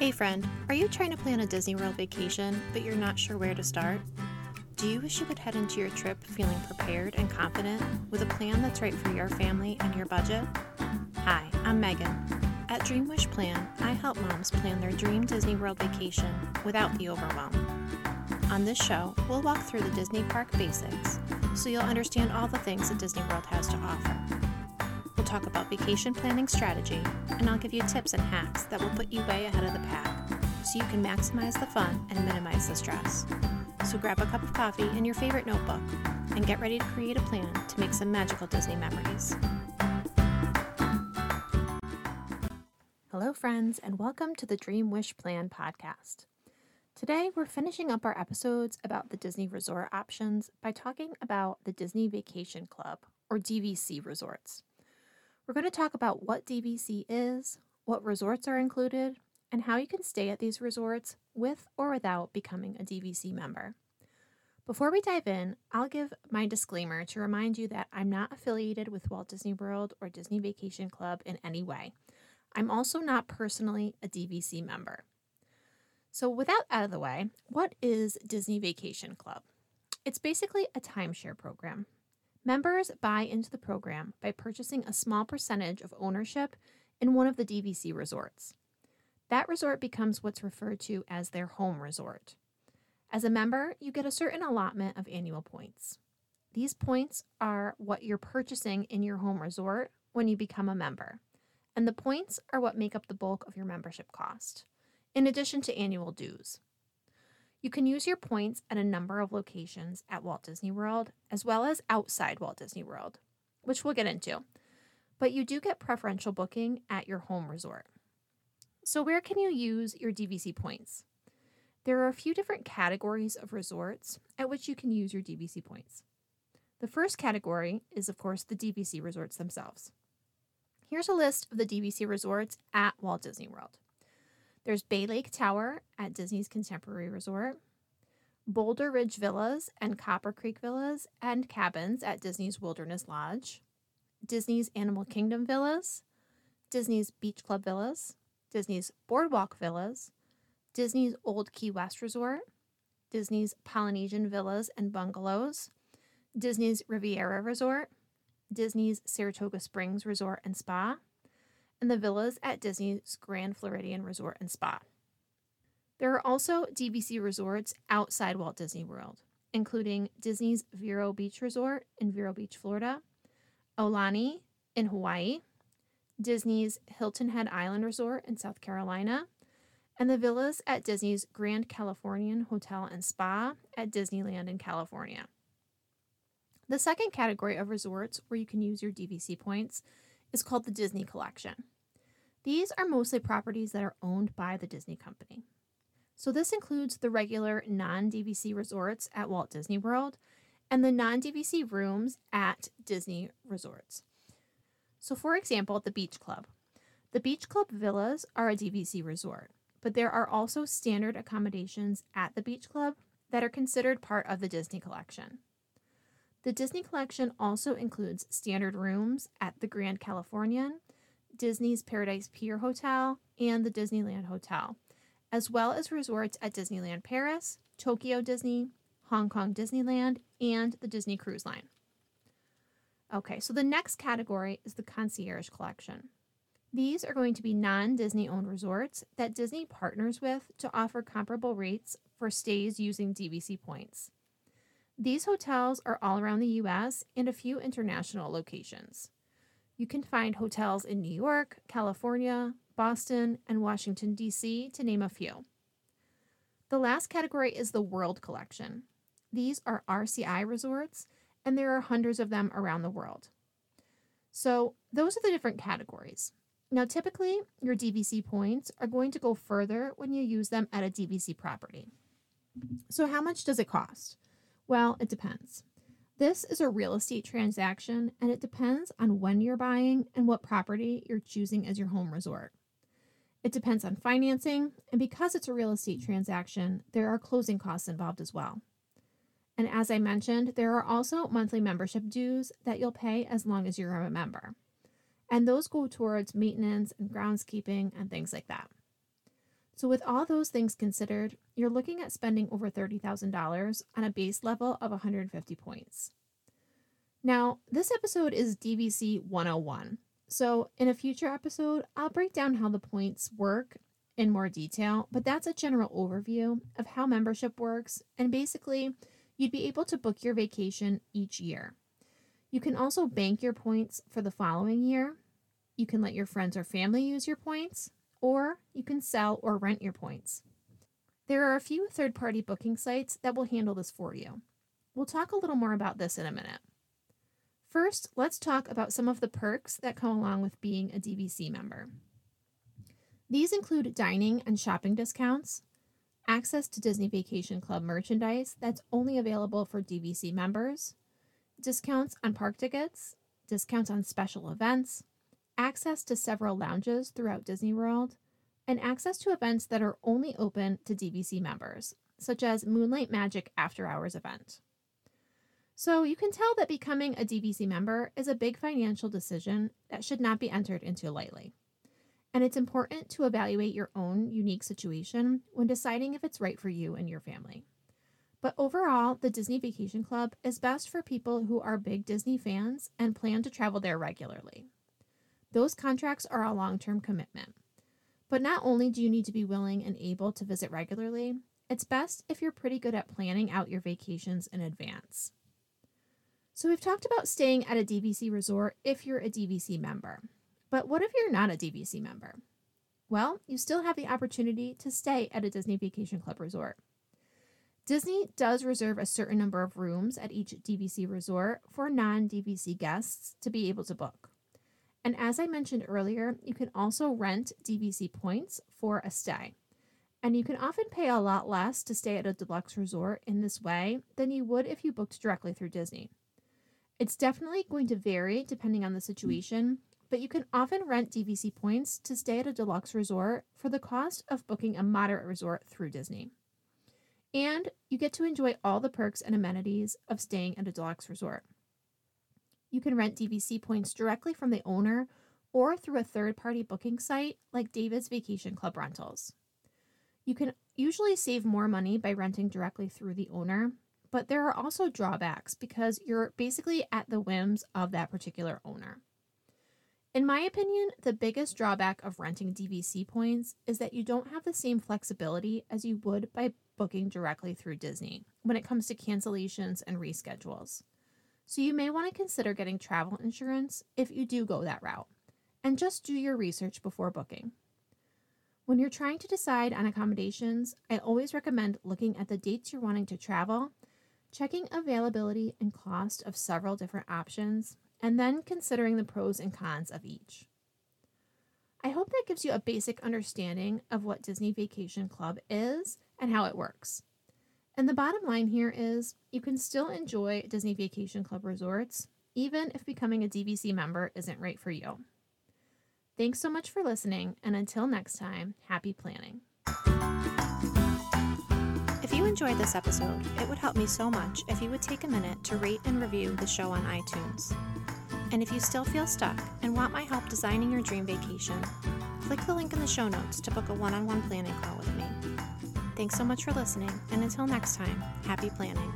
Hey friend, are you trying to plan a Disney World vacation, but you're not sure where to start? Do you wish you could head into your trip feeling prepared and confident with a plan that's right for your family and your budget? Hi, I'm Megan. At Dream Wish Plan, I help moms plan their dream Disney World vacation without the overwhelm. On this show, we'll walk through the Disney park basics so you'll understand all the things that Disney World has to offer. Talk about vacation planning strategy, and I'll give you tips and hacks that will put you way ahead of the pack so you can maximize the fun and minimize the stress. So grab a cup of coffee and your favorite notebook and get ready to create a plan to make some magical Disney memories. Hello, friends, and welcome to the Dream Wish Plan podcast. Today, we're finishing up our episodes about the Disney resort options by talking about the Disney Vacation Club, or DVC resorts. We're going to talk about what DVC is, what resorts are included, and how you can stay at these resorts with or without becoming a DVC member. Before we dive in, I'll give my disclaimer to remind you that I'm not affiliated with Walt Disney World or Disney Vacation Club in any way. I'm also not personally a DVC member. So, without out of the way, what is Disney Vacation Club? It's basically a timeshare program. Members buy into the program by purchasing a small percentage of ownership in one of the DVC resorts. That resort becomes what's referred to as their home resort. As a member, you get a certain allotment of annual points. These points are what you're purchasing in your home resort when you become a member, and the points are what make up the bulk of your membership cost in addition to annual dues. You can use your points at a number of locations at Walt Disney World, as well as outside Walt Disney World, which we'll get into. But you do get preferential booking at your home resort. So, where can you use your DVC points? There are a few different categories of resorts at which you can use your DVC points. The first category is, of course, the DVC resorts themselves. Here's a list of the DVC resorts at Walt Disney World. There's Bay Lake Tower at Disney's Contemporary Resort, Boulder Ridge Villas and Copper Creek Villas and Cabins at Disney's Wilderness Lodge, Disney's Animal Kingdom Villas, Disney's Beach Club Villas, Disney's Boardwalk Villas, Disney's Old Key West Resort, Disney's Polynesian Villas and Bungalows, Disney's Riviera Resort, Disney's Saratoga Springs Resort and Spa, and the villas at Disney's Grand Floridian Resort and Spa. There are also DVC resorts outside Walt Disney World, including Disney's Vero Beach Resort in Vero Beach, Florida, Aulani in Hawaii, Disney's Hilton Head Island Resort in South Carolina, and the villas at Disney's Grand Californian Hotel and Spa at Disneyland in California. The second category of resorts where you can use your DVC points is called the Disney Collection. These are mostly properties that are owned by the Disney Company. So, this includes the regular non DVC resorts at Walt Disney World and the non DVC rooms at Disney resorts. So, for example, the Beach Club. The Beach Club villas are a DVC resort, but there are also standard accommodations at the Beach Club that are considered part of the Disney Collection. The Disney Collection also includes standard rooms at the Grand Californian, Disney's Paradise Pier Hotel, and the Disneyland Hotel, as well as resorts at Disneyland Paris, Tokyo Disney, Hong Kong Disneyland, and the Disney Cruise Line. Okay, so the next category is the Concierge Collection. These are going to be non Disney owned resorts that Disney partners with to offer comparable rates for stays using DVC points. These hotels are all around the US and a few international locations. You can find hotels in New York, California, Boston, and Washington, D.C., to name a few. The last category is the World Collection. These are RCI resorts, and there are hundreds of them around the world. So, those are the different categories. Now, typically, your DVC points are going to go further when you use them at a DVC property. So, how much does it cost? Well, it depends. This is a real estate transaction and it depends on when you're buying and what property you're choosing as your home resort. It depends on financing, and because it's a real estate transaction, there are closing costs involved as well. And as I mentioned, there are also monthly membership dues that you'll pay as long as you're a member. And those go towards maintenance and groundskeeping and things like that. So, with all those things considered, you're looking at spending over $30,000 on a base level of 150 points. Now, this episode is DVC 101. So, in a future episode, I'll break down how the points work in more detail, but that's a general overview of how membership works. And basically, you'd be able to book your vacation each year. You can also bank your points for the following year. You can let your friends or family use your points, or you can sell or rent your points. There are a few third party booking sites that will handle this for you. We'll talk a little more about this in a minute. First, let's talk about some of the perks that come along with being a DVC member. These include dining and shopping discounts, access to Disney Vacation Club merchandise that's only available for DVC members, discounts on park tickets, discounts on special events, access to several lounges throughout Disney World, and access to events that are only open to DVC members, such as Moonlight Magic After Hours event. So you can tell that becoming a DVC member is a big financial decision that should not be entered into lightly. And it's important to evaluate your own unique situation when deciding if it's right for you and your family. But overall, the Disney Vacation Club is best for people who are big Disney fans and plan to travel there regularly. Those contracts are a long term commitment. But not only do you need to be willing and able to visit regularly, it's best if you're pretty good at planning out your vacations in advance. So, we've talked about staying at a DVC resort if you're a DVC member. But what if you're not a DVC member? Well, you still have the opportunity to stay at a Disney Vacation Club resort. Disney does reserve a certain number of rooms at each DVC resort for non DVC guests to be able to book. And as I mentioned earlier, you can also rent DVC points for a stay. And you can often pay a lot less to stay at a deluxe resort in this way than you would if you booked directly through Disney. It's definitely going to vary depending on the situation, but you can often rent DVC points to stay at a deluxe resort for the cost of booking a moderate resort through Disney. And you get to enjoy all the perks and amenities of staying at a deluxe resort. You can rent DVC points directly from the owner or through a third party booking site like David's Vacation Club Rentals. You can usually save more money by renting directly through the owner, but there are also drawbacks because you're basically at the whims of that particular owner. In my opinion, the biggest drawback of renting DVC points is that you don't have the same flexibility as you would by booking directly through Disney when it comes to cancellations and reschedules. So you may want to consider getting travel insurance if you do go that route, and just do your research before booking. When you're trying to decide on accommodations, I always recommend looking at the dates you're wanting to travel checking availability and cost of several different options, and then considering the pros and cons of each. I hope that gives you a basic understanding of what Disney Vacation Club is and how it works. And the bottom line here is you can still enjoy Disney Vacation Club resorts, even if becoming a DVC member isn't right for you. Thanks so much for listening, and until next time, happy planning If you enjoyed this episode, it would help me so much if you would take a minute to rate and review the show on iTunes. And if you still feel stuck and want my help designing your dream vacation, click the link in the show notes to book a one on one planning call with me. Thanks so much for listening, and until next time, happy planning.